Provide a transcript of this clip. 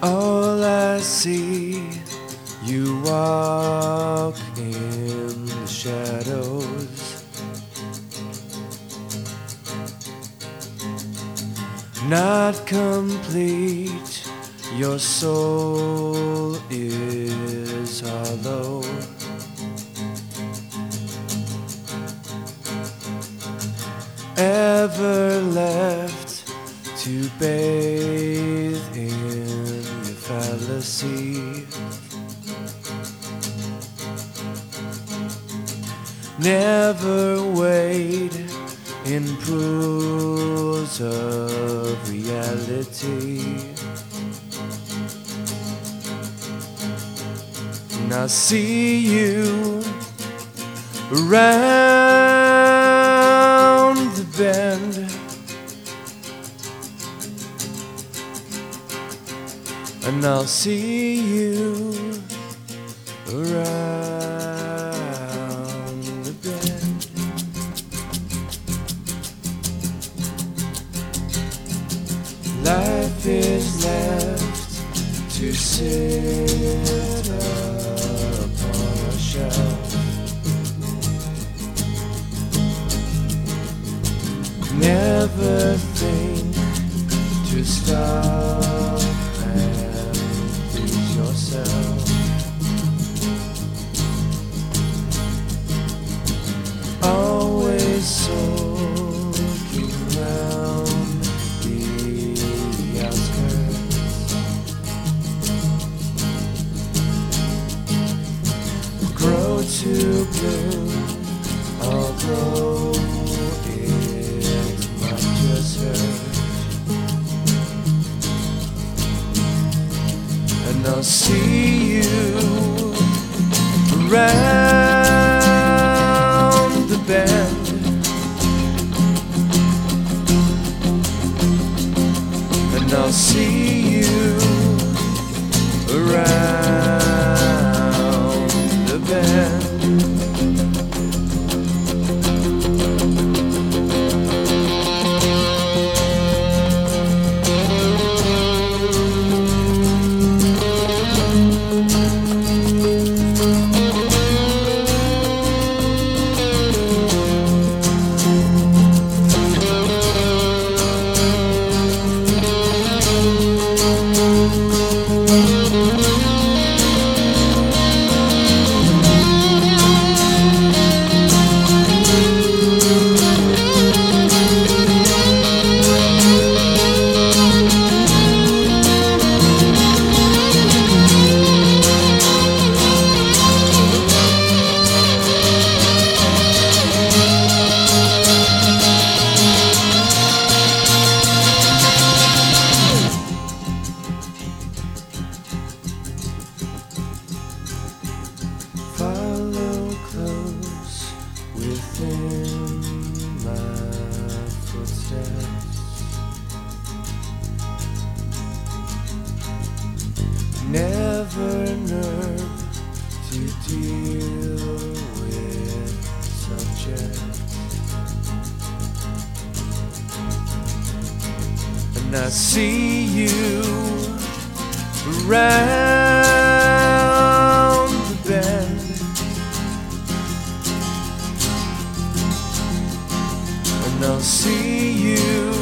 All I see, you walk in the shadows. Not complete, your soul is hollow. Ever left to bathe in your fallacy. Never wade in pools of reality. And I see you around And I'll see you around the bend. Life is left to sit upon a shelf. Never think to stop to bloom, although it might just hurt. And I'll see you around the bend. And I'll see Never nerve to deal with subjects. And I see you around the bend. And I'll see you